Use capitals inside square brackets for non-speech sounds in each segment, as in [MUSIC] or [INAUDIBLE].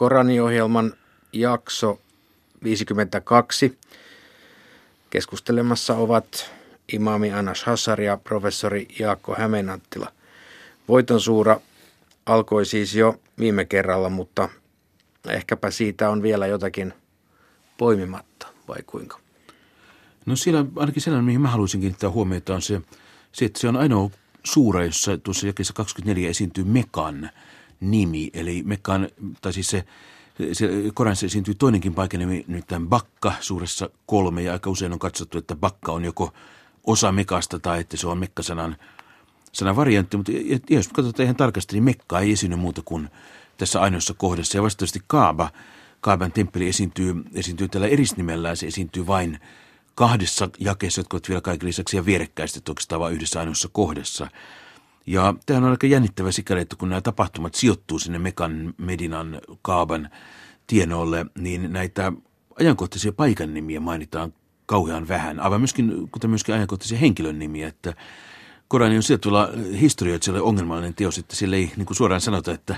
Koraniohjelman jakso 52. Keskustelemassa ovat imami Anas Hassar ja professori Jaakko Hämeenanttila. Voiton suura alkoi siis jo viime kerralla, mutta ehkäpä siitä on vielä jotakin poimimatta, vai kuinka? No siellä ainakin sellainen, mihin mä haluaisin kiinnittää huomiota, on se, se että se on ainoa suura, jossa tuossa jakeessa 24 esiintyy Mekan nimi. Eli Mekan, tai siis se, se Koranissa esiintyy toinenkin paikanimi, nyt tämän Bakka suuressa kolme, ja aika usein on katsottu, että Bakka on joko osa Mekasta tai että se on Mekkasanan sanan variantti, mutta jos katsotaan ihan tarkasti, niin Mekka ei esiinny muuta kuin tässä ainoassa kohdassa. Ja vastaavasti Kaaba, Kaaban temppeli esiintyy, esiintyy tällä erisnimellään, se esiintyy vain kahdessa jakeessa, jotka ovat vielä kaiken lisäksi ja vierekkäisesti oikeastaan vain yhdessä ainoassa kohdassa. Ja tämä on aika jännittävä sikäli, että kun nämä tapahtumat sijoittuu sinne Mekan, Medinan, Kaaban tienoille, niin näitä ajankohtaisia paikan nimiä mainitaan kauhean vähän. Aivan myöskin, kuten myöskin ajankohtaisia henkilön nimiä, että Korani on sillä tavalla historioitsijalle ongelmallinen teos, että sillä ei niin kuin suoraan sanota, että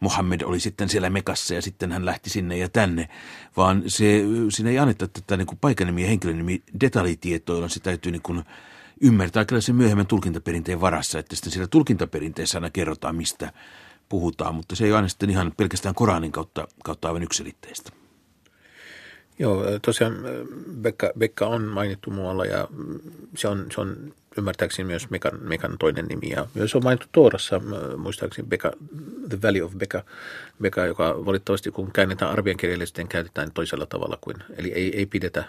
Mohammed oli sitten siellä Mekassa ja sitten hän lähti sinne ja tänne, vaan se, siinä ei anneta tätä niin kuin paikanimi ja henkilönimi detaljitietoa, jolloin se täytyy niin kuin ymmärtää kyllä sen myöhemmän tulkintaperinteen varassa, että sitten siellä tulkintaperinteessä aina kerrotaan, mistä puhutaan, mutta se ei ole aina sitten ihan pelkästään Koranin kautta, kautta aivan yksilitteistä. Joo, tosiaan Bekka, Bekka on mainittu muualla ja se on, se on ymmärtääkseni myös Mekan, Mekan toinen nimi. Ja myös on mainittu Toorassa, muistaakseni Beka, The Valley of Beka, Beka, joka valitettavasti kun käännetään arvien kielelle, sitten käytetään toisella tavalla kuin, eli ei, ei pidetä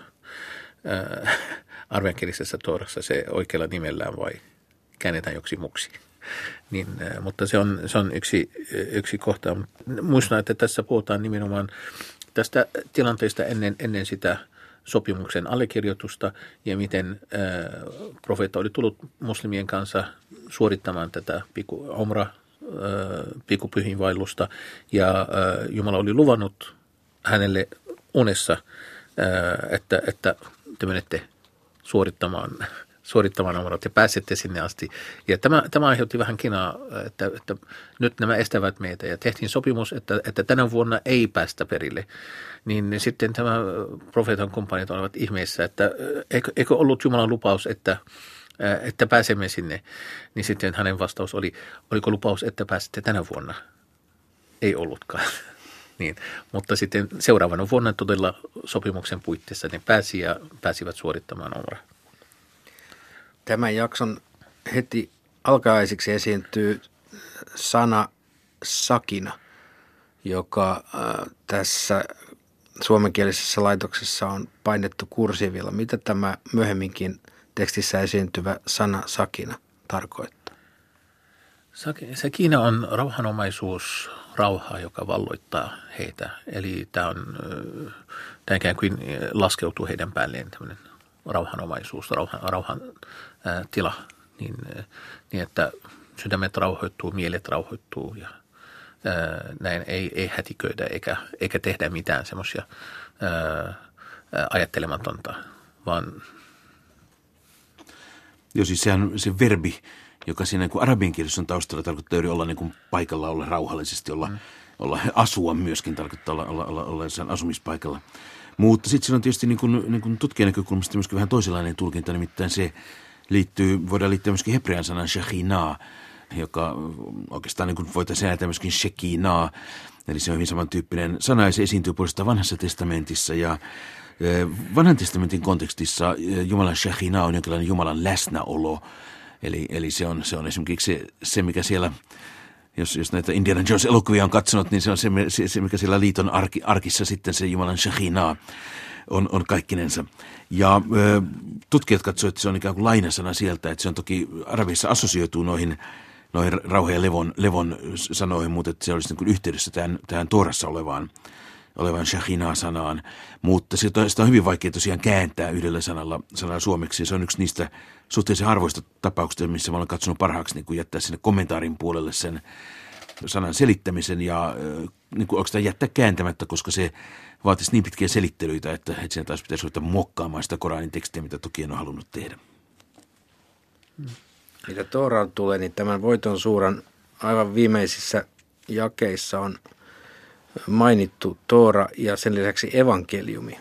äh, [LAUGHS] arvenkielisessä Toorassa se oikealla nimellään vai käännetään joksi muksi. Niin, äh, mutta se on, se on yksi, yksi kohta. Muistan, että tässä puhutaan nimenomaan tästä tilanteesta ennen, ennen sitä – sopimuksen allekirjoitusta ja miten äh, profeetta oli tullut muslimien kanssa suorittamaan tätä piku, omra äh, ja äh, Jumala oli luvannut hänelle unessa, äh, että, että te menette suorittamaan suorittamaan omat ja pääsette sinne asti. Ja tämä, tämä aiheutti vähän kinaa, että, että nyt nämä estävät meitä ja tehtiin sopimus, että, että tänä vuonna ei päästä perille. Niin sitten tämä profeetan kumppanit olivat ihmeessä, että eikö, eikö ollut Jumalan lupaus, että, että pääsemme sinne. Niin sitten hänen vastaus oli, oliko lupaus, että pääsette tänä vuonna? Ei ollutkaan. Niin, mutta sitten seuraavana vuonna todella sopimuksen puitteissa ne pääsi ja pääsivät suorittamaan omraa. Tämän jakson heti alkaisiksi esiintyy sana sakina, joka äh, tässä suomenkielisessä laitoksessa on painettu kursivilla. Mitä tämä myöhemminkin tekstissä esiintyvä sana sakina tarkoittaa? Sakina on rauhanomaisuus, rauha, joka valloittaa heitä. Eli tämä, on, tämä ikään kuin laskeutuu heidän päälleen tämmöinen rauhanomaisuus, rauhan, rauhan ää, tila, niin, niin että sydämet rauhoittuu, mielet rauhoittuu ja ää, näin ei, ei hätiköidä eikä, eikä tehdä mitään semmoisia ajattelematonta, vaan... Joo, siis sehän se verbi, joka siinä niin arabin kielessä on taustalla, tarkoittaa juuri olla niin kuin paikalla, olla rauhallisesti, olla, mm. olla asua myöskin, tarkoittaa olla, olla, olla, olla sen asumispaikalla. Mutta sitten siinä on tietysti niin kuin, niin kuin tutkijan näkökulmasta myöskin vähän toisenlainen tulkinta, nimittäin se liittyy, voidaan liittyä myöskin hebrean sanan shekhinaa, joka oikeastaan niin kuin voitaisiin ajatella myöskin shekinaa, eli se on hyvin samantyyppinen sana, ja se esiintyy puolestaan vanhassa testamentissa, ja e, vanhan testamentin kontekstissa e, Jumalan shekhinaa on jonkinlainen Jumalan läsnäolo, eli, eli se, on, se on esimerkiksi se, se mikä siellä jos, jos näitä Indiana Jones-elokuvia on katsonut, niin se on se, se, se mikä siellä liiton arki, arkissa sitten se Jumalan Shekhinah on, on kaikkinensa. Ja ö, tutkijat katsoivat, että se on ikään kuin lainasana sieltä, että se on toki arabissa assosioituu noihin, noihin rauha ja levon, levon sanoihin, mutta että se olisi niin kuin yhteydessä tähän, tähän Toorassa olevaan, olevan Shekhinah-sanaan. Mutta sitä on, sitä hyvin vaikea tosiaan kääntää yhdellä sanalla, sanalla suomeksi. Se on yksi niistä suhteellisen harvoista tapauksista, missä mä olen katsonut parhaaksi niin kuin jättää sinne kommentaarin puolelle sen sanan selittämisen ja niin kuin oikeastaan jättää kääntämättä, koska se vaatisi niin pitkiä selittelyitä, että, että sen taas pitäisi ruveta mokkaamaan sitä Koranin tekstiä, mitä toki en ole halunnut tehdä. Mitä Tooraan tulee, niin tämän voiton suuran aivan viimeisissä jakeissa on mainittu Toora ja sen lisäksi evankeliumi.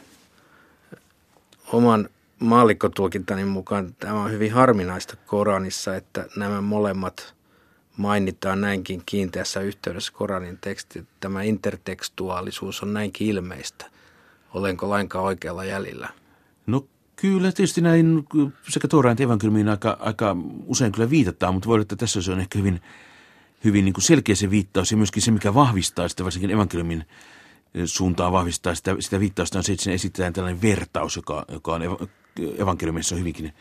Oman maallikkotulkintani mukaan tämä on hyvin harvinaista Koranissa, että nämä molemmat mainitaan näinkin kiinteässä yhteydessä Koranin teksti. Tämä intertekstuaalisuus on näinkin ilmeistä. Olenko lainkaan oikealla jäljellä? No kyllä, tietysti näin sekä Tooraan että evankeliumiin aika, aika usein kyllä viitataan, mutta voi olla, että tässä se on ehkä hyvin, hyvin niin kuin selkeä se viittaus ja myöskin se, mikä vahvistaa sitä varsinkin evankeliumin suuntaan vahvistaa sitä, sitä viittausta on se, että esitetään tällainen vertaus, joka, joka on evankeliumissa hyvinkin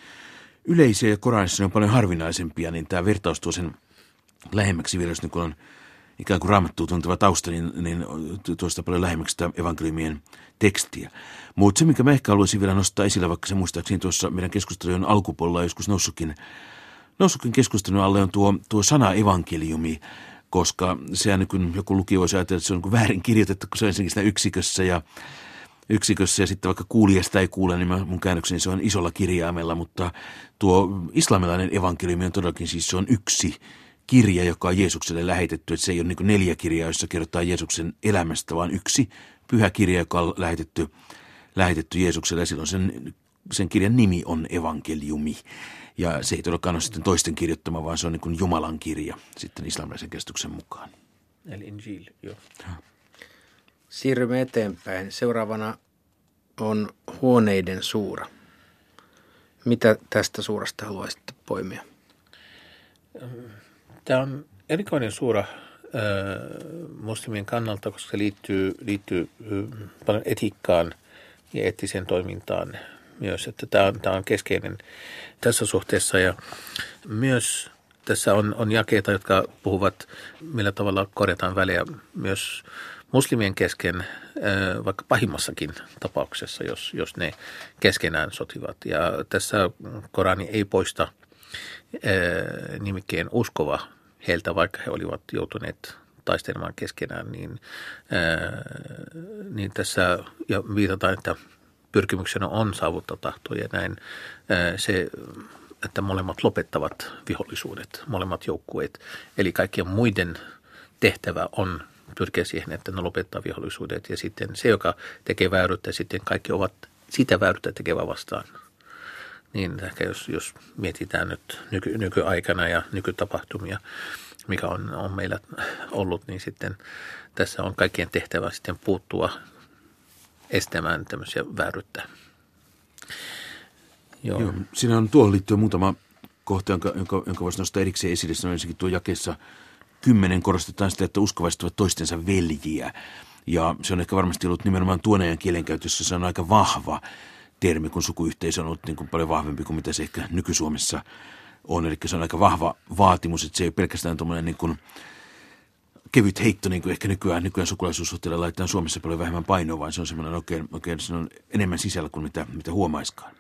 yleisiä ja Koranissa on paljon harvinaisempia, niin tämä vertaus tuo sen lähemmäksi vielä, jos niin kun on ikään kuin raamattua tunteva tausta, niin, niin tuosta paljon lähemmäksi sitä evankeliumien tekstiä. Mutta se, mikä mä ehkä haluaisin vielä nostaa esille, vaikka se muistaakseni tuossa meidän keskustelujen alkupuolella joskus noussutkin, noussutkin keskustelun alle on tuo, tuo sana evankeliumi, koska sehän niin kun joku lukija voisi ajatella, että se on niin väärin kirjoitettu, kun se on ensinnäkin siinä yksikössä ja yksikössä ja sitten vaikka kuulijasta ei kuule, niin mun käännökseni se on isolla kirjaimella, mutta tuo islamilainen evankeliumi on todellakin siis se on yksi kirja, joka on Jeesukselle lähetetty, että se ei ole niin neljä kirjaa, joissa kerrotaan Jeesuksen elämästä, vaan yksi pyhä kirja, joka on lähetetty, lähetetty Jeesukselle. Ja silloin sen, sen kirjan nimi on evankeliumi. Ja se ei todellakaan ole sitten toisten kirjoittama, vaan se on niin kuin Jumalan kirja sitten islamilaisen käsityksen mukaan. Eli Injil, joo. Siirrymme eteenpäin. Seuraavana on huoneiden suura. Mitä tästä suurasta haluaisitte poimia? Tämä on erikoinen suura muslimien kannalta, koska se liittyy, liittyy paljon etiikkaan ja eettiseen toimintaan myös, että tämä on, tämä on keskeinen tässä suhteessa ja myös tässä on, on jakeita, jotka puhuvat, millä tavalla korjataan väliä myös muslimien kesken, vaikka pahimmassakin tapauksessa, jos, jos ne keskenään sotivat. Ja tässä Korani ei poista nimikkeen uskova heiltä, vaikka he olivat joutuneet taistelemaan keskenään, niin, niin tässä ja viitataan, että pyrkimyksenä on saavuttaa tahtoja ja näin se, että molemmat lopettavat vihollisuudet, molemmat joukkueet. Eli kaikkien muiden tehtävä on pyrkiä siihen, että ne lopettaa vihollisuudet ja sitten se, joka tekee vääryyttä, sitten kaikki ovat sitä vääryyttä tekevää vastaan niin ehkä jos, jos mietitään nyt nyky, nykyaikana ja nykytapahtumia, mikä on, on meillä ollut, niin sitten tässä on kaikkien tehtävä sitten puuttua estämään tämmöisiä vääryyttä. Joo. Joo. Siinä on tuohon liittyen muutama kohta, jonka, jonka, jonka voisi nostaa erikseen esille. Se on ensinnäkin tuo jakeessa kymmenen korostetaan sitä, että uskovaiset ovat toistensa veljiä. Ja se on ehkä varmasti ollut nimenomaan tuon ajan kielenkäytössä, se on aika vahva termi, kun sukuyhteisö on ollut niin kuin paljon vahvempi kuin mitä se ehkä nyky-Suomessa on. Eli se on aika vahva vaatimus, että se ei pelkästään tuommoinen niin kuin kevyt heitto, niin kuin ehkä nykyään, nykyään sukulaisuussuhteella laitetaan Suomessa paljon vähemmän painoa, vaan se on semmoinen oikein, oikein se on enemmän sisällä kuin mitä, mitä huomaiskaan.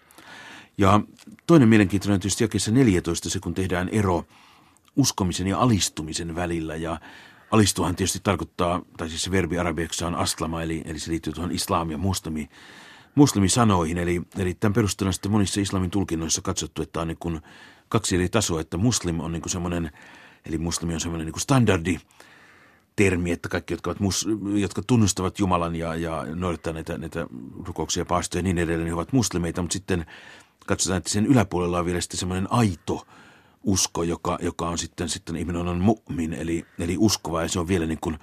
Ja toinen mielenkiintoinen on tietysti jakeessa 14, se kun tehdään ero uskomisen ja alistumisen välillä. Ja alistuhan tietysti tarkoittaa, tai siis se verbi arabiaksi on aslama, eli, eli se liittyy tuohon islaam ja muslimi muslimisanoihin. Eli, eli tämän perusteella sitten monissa islamin tulkinnoissa katsottu, että on niin kuin kaksi eri tasoa, että muslim on niin kuin semmoinen, eli muslimi on semmoinen niin kuin standardi, termi, että kaikki, jotka, ovat mus, jotka tunnustavat Jumalan ja, ja noudattaa näitä, näitä rukouksia, paastoja ja niin edelleen, niin ovat muslimeita, mutta sitten katsotaan, että sen yläpuolella on vielä sitten semmoinen aito usko, joka, joka on sitten, sitten ihminen on mu'min, eli, eli uskova, ja se on vielä niin kuin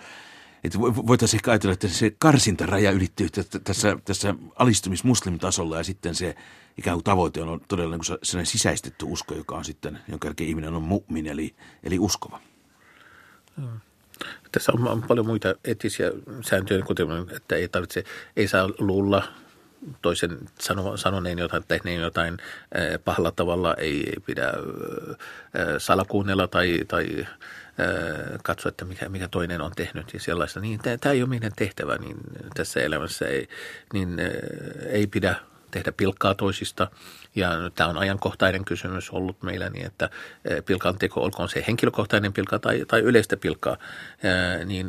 että voitaisiin ehkä ajatella, että se karsintaraja ylittyy tässä, tässä alistumismuslimitasolla ja sitten se ikään kuin tavoite on todella niin sellainen sisäistetty usko, joka on sitten, jonka jälkeen ihminen on mu'min, eli, eli uskova. Tässä on paljon muita eettisiä sääntöjä, kuten että ei tarvitse, ei saa luulla toisen sano, sanoneen jotain, tehneen jotain pahalla tavalla, ei pidä salakuunnella tai, tai katsoa, että mikä, mikä toinen on tehnyt ja sellaista. Niin tämä ei ole meidän tehtävä niin tässä elämässä, ei, niin ei pidä tehdä pilkkaa toisista. Ja tämä on ajankohtainen kysymys ollut meillä niin, että pilkan teko, olkoon se henkilökohtainen pilkka tai, tai yleistä pilkkaa, niin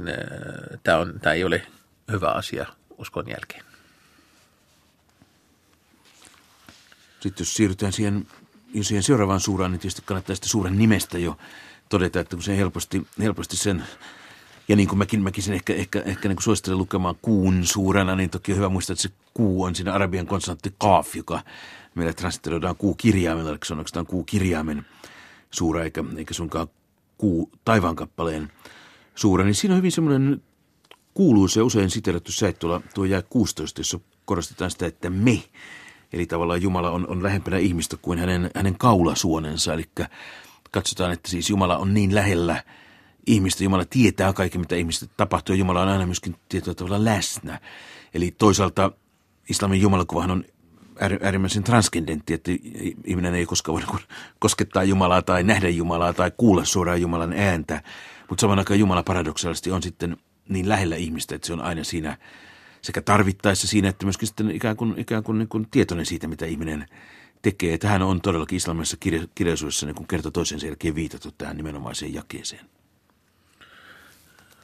tämä, on, tämä ei ole hyvä asia uskon jälkeen. Sitten jos siirrytään siihen, siihen seuraavaan suuraan, niin tietysti kannattaa sitä suuren nimestä jo todeta, että kun se helposti, helposti sen Ja niin kuin mäkin, mäkin ehkä, ehkä, ehkä niin kuin suosittelen lukemaan kuun suurena, niin toki on hyvä muistaa, että se kuu on siinä arabian konsonantti kaaf, joka meillä transiteroidaan kuukirjaimella, eli se on oikeastaan kuukirjaimen suura, eikä, eikä sunkaan kuu taivaankappaleen suura. Niin siinä on hyvin semmoinen kuuluisa ja usein siterattu säit tuolla tuo jää 16, jossa korostetaan sitä, että me, eli tavallaan Jumala on, on lähempänä ihmistä kuin hänen, hänen kaulasuonensa, eli katsotaan, että siis Jumala on niin lähellä ihmistä, Jumala tietää kaikki, mitä ihmistä tapahtuu, Jumala on aina myöskin tietyllä tavalla läsnä. Eli toisaalta islamin jumalakuvahan on äärimmäisen transcendentti, että ihminen ei koskaan voi koskettaa Jumalaa tai nähdä Jumalaa tai kuulla suoraan Jumalan ääntä, mutta saman aikaan Jumala paradoksaalisesti on sitten niin lähellä ihmistä, että se on aina siinä sekä tarvittaessa siinä, että myöskin sitten ikään kuin, ikään kuin, niin kuin tietoinen siitä, mitä ihminen tekee. Tähän on todellakin kirja, kirjallisuudessa niin kerta toisen jälkeen viitattu tähän nimenomaiseen jakeeseen.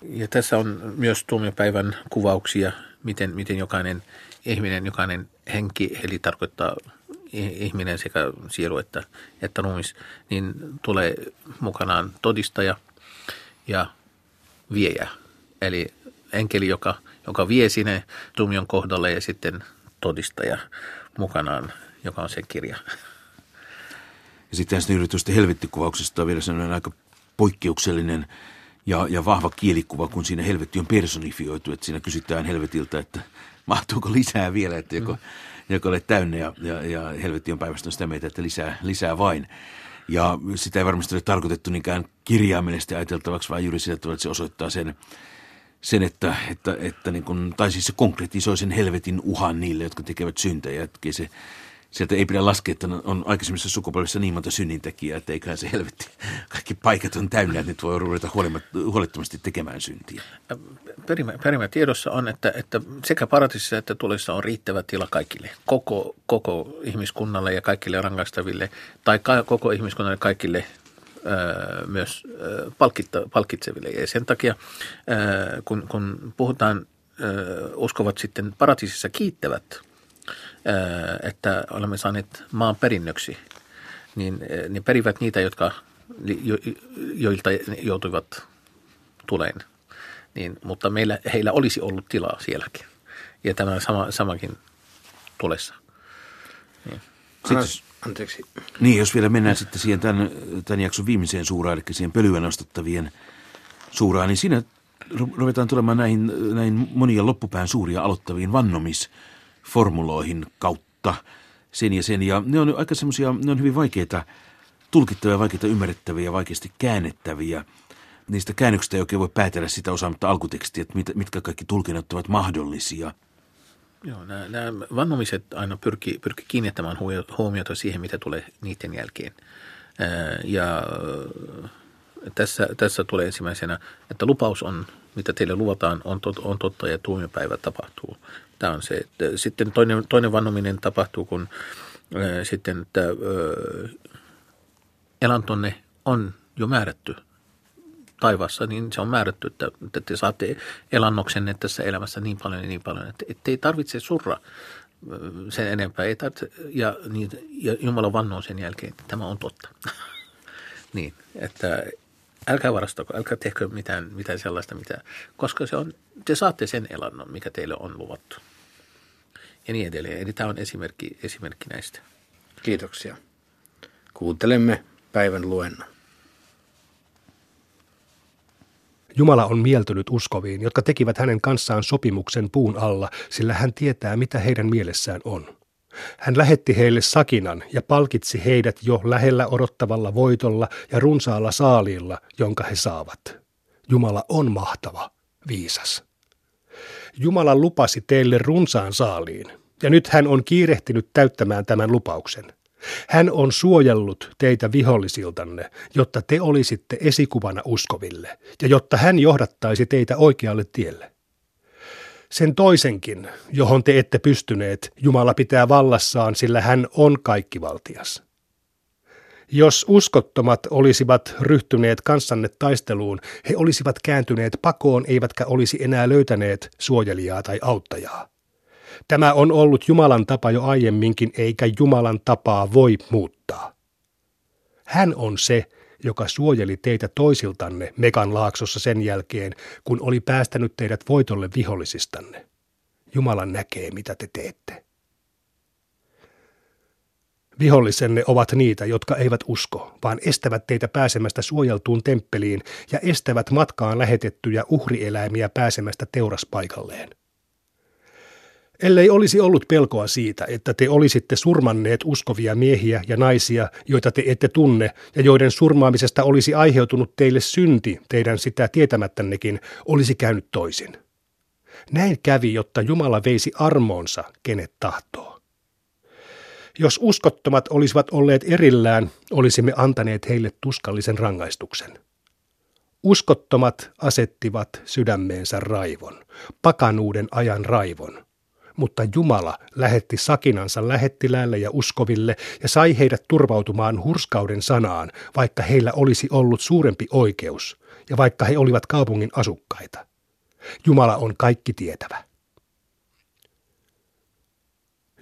Ja tässä on myös tuomiopäivän kuvauksia, miten, miten jokainen ihminen, jokainen henki, eli tarkoittaa ihminen sekä sielu että, että ruumis, niin tulee mukanaan todistaja ja viejä. Eli enkeli, joka, joka vie sinne tuomion kohdalle ja sitten todistaja mukanaan, joka on se kirja. Ja sitten tästä yritysten helvettikuvauksesta on vielä sellainen aika poikkeuksellinen ja, ja vahva kielikuva, kun siinä helvetti on personifioitu, että siinä kysytään helvetiltä, että mahtuuko lisää vielä, että joko, joko olet täynnä ja, ja, ja helvetti on päivästä sitä meitä, että lisää, lisää vain. Ja sitä ei varmasti ole tarkoitettu niinkään kirjaimellisesti ajateltavaksi, vaan juuri sillä tavalla, että se osoittaa sen, sen että, että, että niin kuin, tai siis se konkretisoi sen helvetin uhan niille, jotka tekevät syntejä. Että se sieltä ei pidä laskea, että on aikaisemmissa sukupolvissa niin monta synnintekijää, että eiköhän se helvetti. Kaikki paikat on täynnä, että nyt voi ruveta huolettomasti tekemään syntiä. Perimä, perimä tiedossa on, että, että sekä paratissa että tulissa on riittävä tila kaikille, koko, koko ihmiskunnalle ja kaikille rangaistaville, tai koko ihmiskunnalle kaikille myös palkitta, palkitseville. Ja sen takia, kun, kun puhutaan, uskovat sitten paratisissa kiittävät – että olemme saaneet maan perinnöksi, niin, niin perivät niitä, jotka, jo, joilta joutuivat tuleen. Niin, mutta meillä, heillä olisi ollut tilaa sielläkin. Ja tämä sama, samakin tulessa. Niin. Sitten, Anteeksi. Niin, jos vielä mennään sitten siihen tämän, tämän jakson viimeiseen suuraan, eli siihen pölyä nostattavien suuraan, niin siinä ruvetaan tulemaan näihin, näihin monia loppupään suuria aloittaviin vannomis- formuloihin kautta sen ja sen. Ja ne on aika semmoisia, ne on hyvin vaikeita tulkittavia, vaikeita ymmärrettäviä, vaikeasti käännettäviä. Niistä käännöksistä ei oikein voi päätellä sitä osaamatta alkutekstiä, että mitkä kaikki tulkinnat ovat mahdollisia. Joo, nämä, nämä vannomiset aina pyrkii, pyrki kiinnittämään huomiota siihen, mitä tulee niiden jälkeen. Ja tässä, tässä tulee ensimmäisenä, että lupaus on, mitä teille luvataan, on, tot, on totta ja tuomiopäivä tapahtuu. Tämä on se. Että sitten toinen, toinen vannominen tapahtuu, kun ää, sitten että, ää, elantonne on jo määrätty taivaassa, niin se on määrätty, että, että te saatte elannoksenne tässä elämässä niin paljon ja niin paljon, että, että ei tarvitse surra sen enempää. Ei tarvitse, ja, niin, ja Jumala vannoo sen jälkeen, että tämä on totta. [LAUGHS] niin, että älkää varastako, älkää tehkö mitään, mitään sellaista, mitä, koska se on, te saatte sen elannon, mikä teille on luvattu ja niin edelleen. Eli tämä on esimerkki, esimerkki näistä. Kiitoksia. Kuuntelemme päivän luennon. Jumala on mieltynyt uskoviin, jotka tekivät hänen kanssaan sopimuksen puun alla, sillä hän tietää, mitä heidän mielessään on. Hän lähetti heille sakinan ja palkitsi heidät jo lähellä odottavalla voitolla ja runsaalla saaliilla, jonka he saavat. Jumala on mahtava, viisas. Jumala lupasi teille runsaan saaliin, ja nyt hän on kiirehtinyt täyttämään tämän lupauksen. Hän on suojellut teitä vihollisiltanne, jotta te olisitte esikuvana uskoville, ja jotta hän johdattaisi teitä oikealle tielle. Sen toisenkin, johon te ette pystyneet, Jumala pitää vallassaan, sillä hän on kaikkivaltias. Jos uskottomat olisivat ryhtyneet kanssanne taisteluun, he olisivat kääntyneet pakoon eivätkä olisi enää löytäneet suojelijaa tai auttajaa. Tämä on ollut Jumalan tapa jo aiemminkin, eikä Jumalan tapaa voi muuttaa. Hän on se, joka suojeli teitä toisiltanne Mekan laaksossa sen jälkeen, kun oli päästänyt teidät voitolle vihollisistanne. Jumala näkee, mitä te teette. Vihollisenne ovat niitä, jotka eivät usko, vaan estävät teitä pääsemästä suojeltuun temppeliin ja estävät matkaan lähetettyjä uhrieläimiä pääsemästä teuraspaikalleen. Ellei olisi ollut pelkoa siitä, että te olisitte surmanneet uskovia miehiä ja naisia, joita te ette tunne, ja joiden surmaamisesta olisi aiheutunut teille synti teidän sitä tietämättännekin, olisi käynyt toisin. Näin kävi, jotta Jumala veisi armoonsa, kenet tahtoo. Jos uskottomat olisivat olleet erillään, olisimme antaneet heille tuskallisen rangaistuksen. Uskottomat asettivat sydämeensä raivon, pakanuuden ajan raivon. Mutta Jumala lähetti sakinansa lähettiläälle ja uskoville ja sai heidät turvautumaan hurskauden sanaan, vaikka heillä olisi ollut suurempi oikeus ja vaikka he olivat kaupungin asukkaita. Jumala on kaikki tietävä.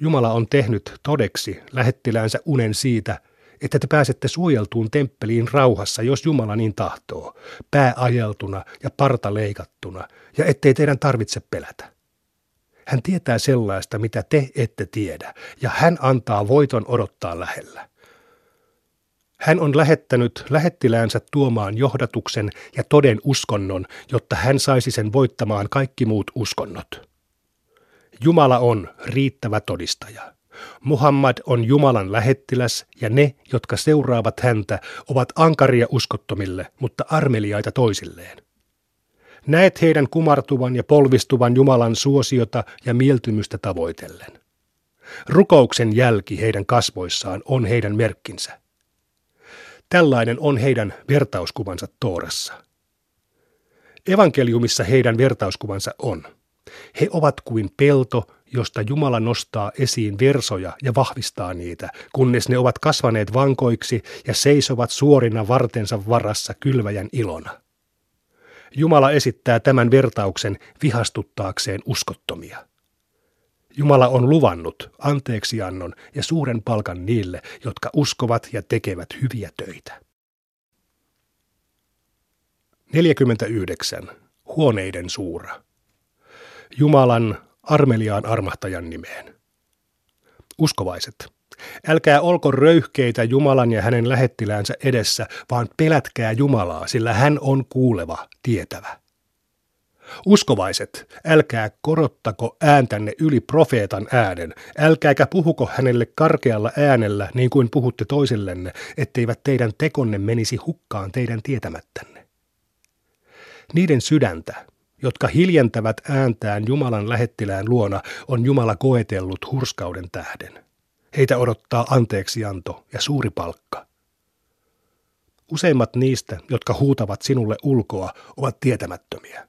Jumala on tehnyt todeksi lähettiläänsä unen siitä, että te pääsette suojeltuun temppeliin rauhassa, jos Jumala niin tahtoo, pää ajeltuna ja parta leikattuna, ja ettei teidän tarvitse pelätä. Hän tietää sellaista, mitä te ette tiedä, ja hän antaa voiton odottaa lähellä. Hän on lähettänyt lähettiläänsä tuomaan johdatuksen ja toden uskonnon, jotta hän saisi sen voittamaan kaikki muut uskonnot. Jumala on riittävä todistaja. Muhammad on Jumalan lähettiläs ja ne, jotka seuraavat häntä, ovat ankaria uskottomille, mutta armeliaita toisilleen. Näet heidän kumartuvan ja polvistuvan Jumalan suosiota ja mieltymystä tavoitellen. Rukouksen jälki heidän kasvoissaan on heidän merkkinsä. Tällainen on heidän vertauskuvansa Toorassa. Evankeliumissa heidän vertauskuvansa on – he ovat kuin pelto, josta Jumala nostaa esiin versoja ja vahvistaa niitä, kunnes ne ovat kasvaneet vankoiksi ja seisovat suorina vartensa varassa kylväjän ilona. Jumala esittää tämän vertauksen vihastuttaakseen uskottomia. Jumala on luvannut anteeksiannon ja suuren palkan niille, jotka uskovat ja tekevät hyviä töitä. 49. Huoneiden suura. Jumalan armeliaan armahtajan nimeen. Uskovaiset, älkää olko röyhkeitä Jumalan ja hänen lähettiläänsä edessä, vaan pelätkää Jumalaa, sillä hän on kuuleva, tietävä. Uskovaiset, älkää korottako ääntänne yli profeetan äänen, älkääkä puhuko hänelle karkealla äänellä niin kuin puhutte toisillenne, etteivät teidän tekonne menisi hukkaan teidän tietämättänne. Niiden sydäntä, jotka hiljentävät ääntään Jumalan lähettilään luona, on Jumala koetellut hurskauden tähden. Heitä odottaa anteeksianto ja suuri palkka. Useimmat niistä, jotka huutavat sinulle ulkoa, ovat tietämättömiä.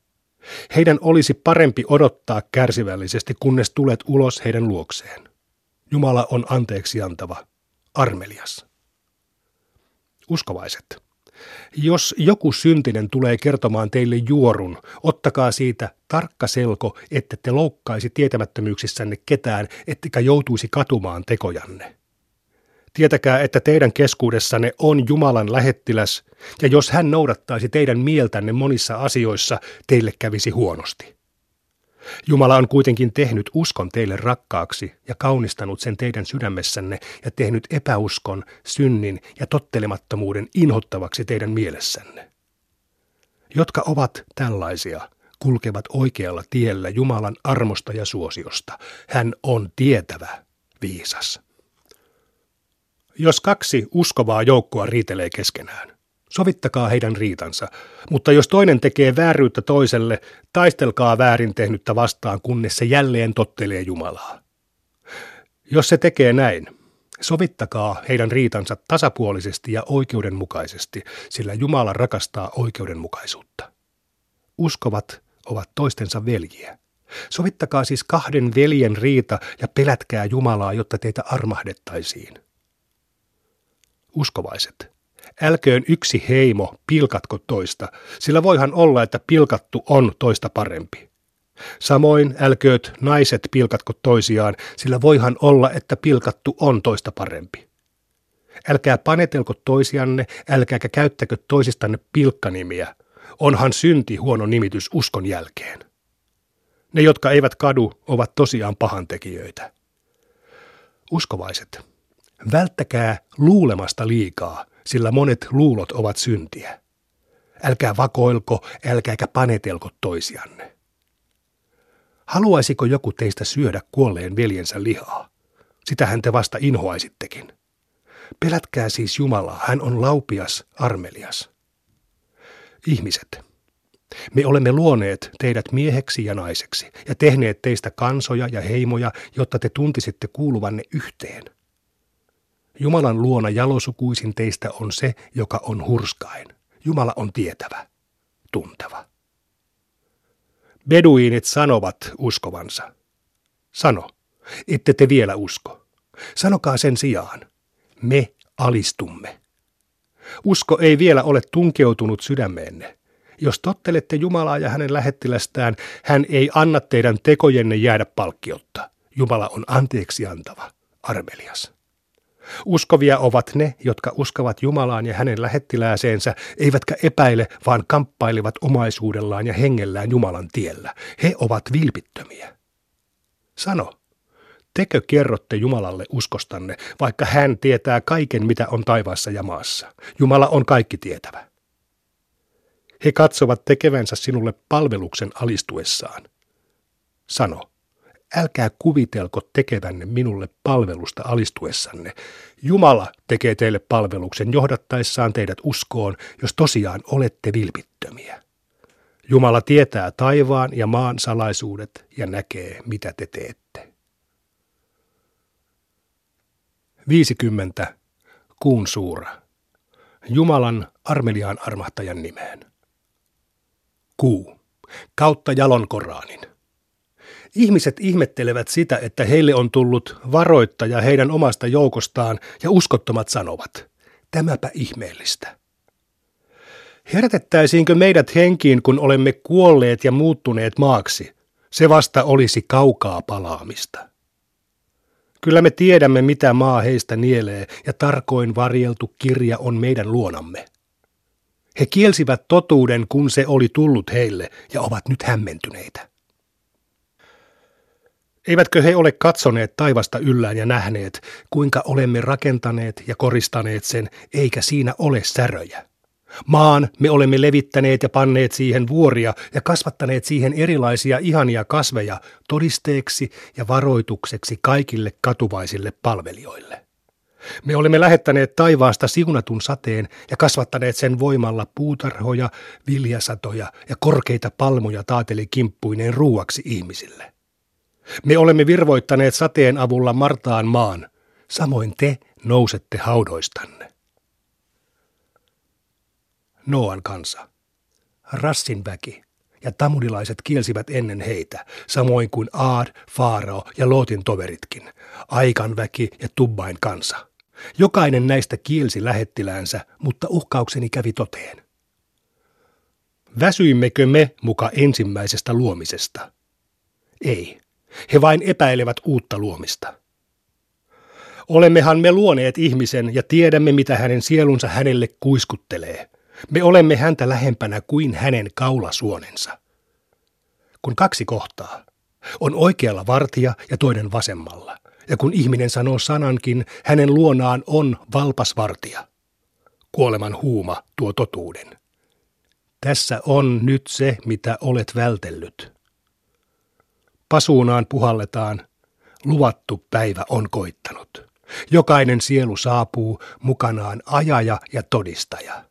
Heidän olisi parempi odottaa kärsivällisesti, kunnes tulet ulos heidän luokseen. Jumala on anteeksiantava, armelias. Uskovaiset. Jos joku syntinen tulee kertomaan teille juorun, ottakaa siitä tarkka selko, että te loukkaisi tietämättömyyksissänne ketään, ettekä joutuisi katumaan tekojanne. Tietäkää, että teidän keskuudessanne on Jumalan lähettiläs, ja jos hän noudattaisi teidän mieltänne monissa asioissa, teille kävisi huonosti. Jumala on kuitenkin tehnyt uskon teille rakkaaksi ja kaunistanut sen teidän sydämessänne ja tehnyt epäuskon, synnin ja tottelemattomuuden inhottavaksi teidän mielessänne. Jotka ovat tällaisia, kulkevat oikealla tiellä Jumalan armosta ja suosiosta. Hän on tietävä, viisas. Jos kaksi uskovaa joukkoa riitelee keskenään, Sovittakaa heidän riitansa, mutta jos toinen tekee vääryyttä toiselle, taistelkaa väärin tehnyttä vastaan, kunnes se jälleen tottelee Jumalaa. Jos se tekee näin, sovittakaa heidän riitansa tasapuolisesti ja oikeudenmukaisesti, sillä Jumala rakastaa oikeudenmukaisuutta. Uskovat ovat toistensa veljiä. Sovittakaa siis kahden veljen riita ja pelätkää Jumalaa, jotta teitä armahdettaisiin. Uskovaiset, Älköön yksi heimo pilkatko toista, sillä voihan olla, että pilkattu on toista parempi. Samoin älkööt naiset pilkatko toisiaan, sillä voihan olla, että pilkattu on toista parempi. Älkää panetelko toisianne, älkääkä käyttäkö toisistanne pilkkanimiä. Onhan synti huono nimitys uskon jälkeen. Ne, jotka eivät kadu, ovat tosiaan pahantekijöitä. Uskovaiset, välttäkää luulemasta liikaa, sillä monet luulot ovat syntiä. Älkää vakoilko, älkääkä panetelko toisianne. Haluaisiko joku teistä syödä kuolleen veljensä lihaa? Sitähän te vasta inhoaisittekin. Pelätkää siis Jumalaa, hän on laupias, armelias. Ihmiset, me olemme luoneet teidät mieheksi ja naiseksi ja tehneet teistä kansoja ja heimoja, jotta te tuntisitte kuuluvanne yhteen. Jumalan luona jalosukuisin teistä on se, joka on hurskain. Jumala on tietävä, tunteva. Beduiinit sanovat uskovansa. Sano, ette te vielä usko. Sanokaa sen sijaan, me alistumme. Usko ei vielä ole tunkeutunut sydämeenne. Jos tottelette Jumalaa ja hänen lähettilästään, hän ei anna teidän tekojenne jäädä palkkiotta. Jumala on anteeksi antava, armelias. Uskovia ovat ne, jotka uskovat Jumalaan ja hänen lähettilääseensä, eivätkä epäile, vaan kamppailivat omaisuudellaan ja hengellään Jumalan tiellä. He ovat vilpittömiä. Sano, tekö kerrotte Jumalalle uskostanne, vaikka hän tietää kaiken, mitä on taivaassa ja maassa. Jumala on kaikki tietävä. He katsovat tekevänsä sinulle palveluksen alistuessaan. Sano, älkää kuvitelko tekevänne minulle palvelusta alistuessanne. Jumala tekee teille palveluksen johdattaessaan teidät uskoon, jos tosiaan olette vilpittömiä. Jumala tietää taivaan ja maan salaisuudet ja näkee, mitä te teette. 50. Kuun suura. Jumalan armeliaan armahtajan nimeen. Kuu. Kautta jalon. Ihmiset ihmettelevät sitä, että heille on tullut varoittaja heidän omasta joukostaan ja uskottomat sanovat, tämäpä ihmeellistä. Herätettäisiinkö meidät henkiin, kun olemme kuolleet ja muuttuneet maaksi? Se vasta olisi kaukaa palaamista. Kyllä me tiedämme, mitä maa heistä nielee, ja tarkoin varjeltu kirja on meidän luonamme. He kielsivät totuuden, kun se oli tullut heille, ja ovat nyt hämmentyneitä. Eivätkö he ole katsoneet taivasta yllään ja nähneet, kuinka olemme rakentaneet ja koristaneet sen, eikä siinä ole säröjä? Maan me olemme levittäneet ja panneet siihen vuoria ja kasvattaneet siihen erilaisia ihania kasveja todisteeksi ja varoitukseksi kaikille katuvaisille palvelijoille. Me olemme lähettäneet taivaasta siunatun sateen ja kasvattaneet sen voimalla puutarhoja, viljasatoja ja korkeita palmoja taateli kimppuineen ruuaksi ihmisille. Me olemme virvoittaneet sateen avulla Martaan maan, samoin te nousette haudoistanne. Noan kansa. Rassin väki ja tamudilaiset kielsivät ennen heitä, samoin kuin Aad, Faarao ja Lootin toveritkin, Aikan väki ja Tubbain kansa. Jokainen näistä kielsi lähettiläänsä, mutta uhkaukseni kävi toteen. Väsyimmekö me muka ensimmäisestä luomisesta? Ei. He vain epäilevät uutta luomista. Olemmehan me luoneet ihmisen ja tiedämme, mitä hänen sielunsa hänelle kuiskuttelee. Me olemme häntä lähempänä kuin hänen kaulasuonensa. Kun kaksi kohtaa, on oikealla vartija ja toinen vasemmalla. Ja kun ihminen sanoo sanankin, hänen luonaan on valpas vartija. Kuoleman huuma tuo totuuden. Tässä on nyt se, mitä olet vältellyt. Pasuunaan puhalletaan, luvattu päivä on koittanut. Jokainen sielu saapuu mukanaan ajaja ja todistaja.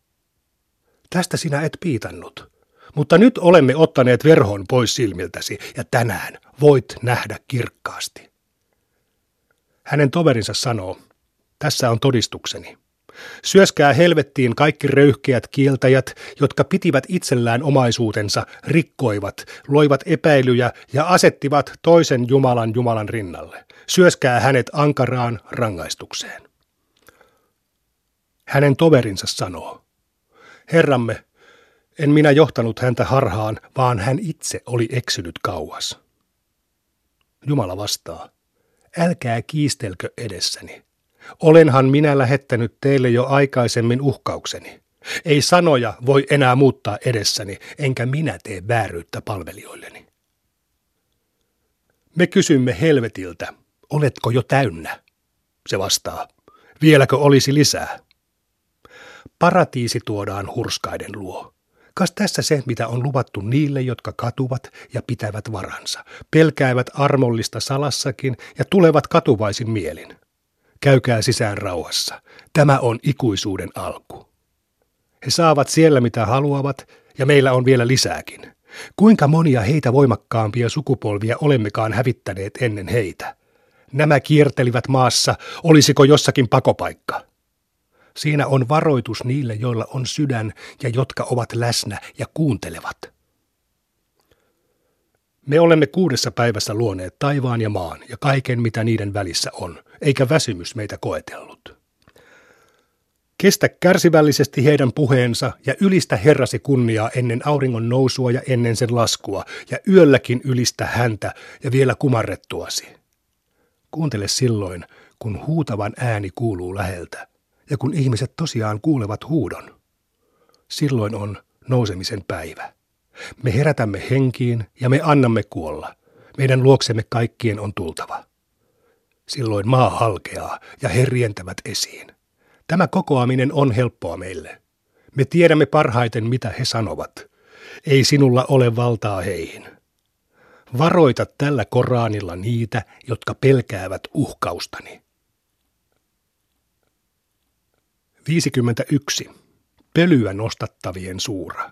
Tästä sinä et piitannut. Mutta nyt olemme ottaneet verhon pois silmiltäsi ja tänään voit nähdä kirkkaasti. Hänen toverinsa sanoo, tässä on todistukseni. Syöskää helvettiin kaikki röyhkeät kieltäjät, jotka pitivät itsellään omaisuutensa, rikkoivat, loivat epäilyjä ja asettivat toisen Jumalan Jumalan rinnalle. Syöskää hänet ankaraan rangaistukseen. Hänen toverinsa sanoo, Herramme, en minä johtanut häntä harhaan, vaan hän itse oli eksynyt kauas. Jumala vastaa, älkää kiistelkö edessäni. Olenhan minä lähettänyt teille jo aikaisemmin uhkaukseni. Ei sanoja voi enää muuttaa edessäni, enkä minä tee vääryyttä palvelijoilleni. Me kysymme helvetiltä, oletko jo täynnä? Se vastaa, vieläkö olisi lisää? Paratiisi tuodaan hurskaiden luo. Kas tässä se, mitä on luvattu niille, jotka katuvat ja pitävät varansa, pelkäävät armollista salassakin ja tulevat katuvaisin mielin. Käykää sisään rauhassa. Tämä on ikuisuuden alku. He saavat siellä mitä haluavat ja meillä on vielä lisääkin. Kuinka monia heitä voimakkaampia sukupolvia olemmekaan hävittäneet ennen heitä? Nämä kiertelivät maassa, olisiko jossakin pakopaikka? Siinä on varoitus niille, joilla on sydän ja jotka ovat läsnä ja kuuntelevat. Me olemme kuudessa päivässä luoneet taivaan ja maan ja kaiken, mitä niiden välissä on, eikä väsymys meitä koetellut. Kestä kärsivällisesti heidän puheensa ja ylistä Herrasi kunniaa ennen auringon nousua ja ennen sen laskua, ja yölläkin ylistä häntä ja vielä kumarrettuasi. Kuuntele silloin, kun huutavan ääni kuuluu läheltä, ja kun ihmiset tosiaan kuulevat huudon. Silloin on nousemisen päivä. Me herätämme henkiin ja me annamme kuolla. Meidän luoksemme kaikkien on tultava. Silloin maa halkeaa ja he rientävät esiin. Tämä kokoaminen on helppoa meille. Me tiedämme parhaiten, mitä he sanovat. Ei sinulla ole valtaa heihin. Varoita tällä Koranilla niitä, jotka pelkäävät uhkaustani. 51. Pölyä nostattavien suura.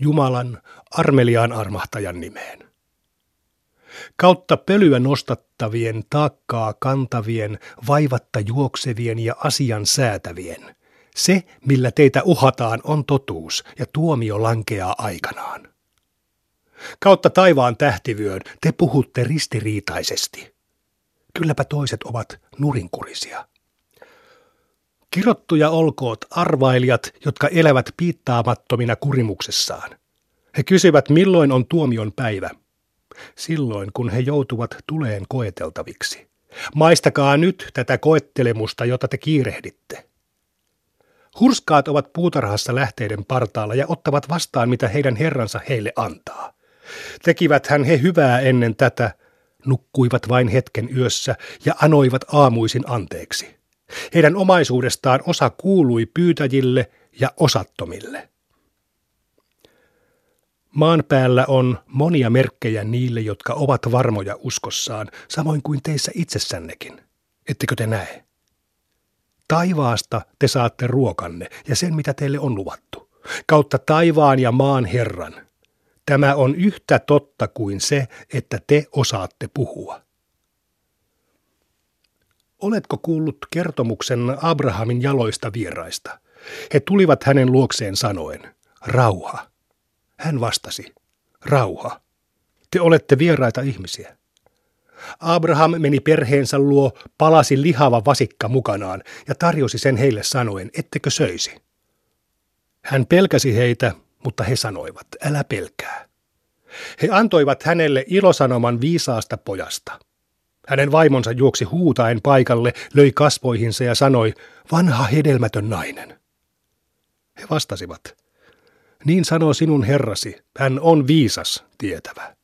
Jumalan armeliaan armahtajan nimeen. Kautta pölyä nostattavien, taakkaa kantavien, vaivatta juoksevien ja asian säätävien. Se, millä teitä uhataan, on totuus ja tuomio lankeaa aikanaan. Kautta taivaan tähtivyön te puhutte ristiriitaisesti. Kylläpä toiset ovat nurinkurisia. Kirottuja olkoot arvailijat, jotka elävät piittaamattomina kurimuksessaan. He kysyvät, milloin on tuomion päivä. Silloin, kun he joutuvat tuleen koeteltaviksi. Maistakaa nyt tätä koettelemusta, jota te kiirehditte. Hurskaat ovat puutarhassa lähteiden partaalla ja ottavat vastaan, mitä heidän herransa heille antaa. Tekivät hän he hyvää ennen tätä, nukkuivat vain hetken yössä ja anoivat aamuisin anteeksi. Heidän omaisuudestaan osa kuului pyytäjille ja osattomille. Maan päällä on monia merkkejä niille, jotka ovat varmoja uskossaan, samoin kuin teissä itsessännekin. Ettekö te näe? Taivaasta te saatte ruokanne ja sen, mitä teille on luvattu. Kautta taivaan ja maan Herran. Tämä on yhtä totta kuin se, että te osaatte puhua. Oletko kuullut kertomuksen Abrahamin jaloista vieraista? He tulivat hänen luokseen sanoen, rauha. Hän vastasi, rauha. Te olette vieraita ihmisiä. Abraham meni perheensä luo, palasi lihava vasikka mukanaan ja tarjosi sen heille sanoen, ettekö söisi. Hän pelkäsi heitä, mutta he sanoivat, älä pelkää. He antoivat hänelle ilosanoman viisaasta pojasta – hänen vaimonsa juoksi huutaen paikalle, löi kasvoihinsa ja sanoi, vanha hedelmätön nainen. He vastasivat, niin sanoo sinun herrasi, hän on viisas, tietävä.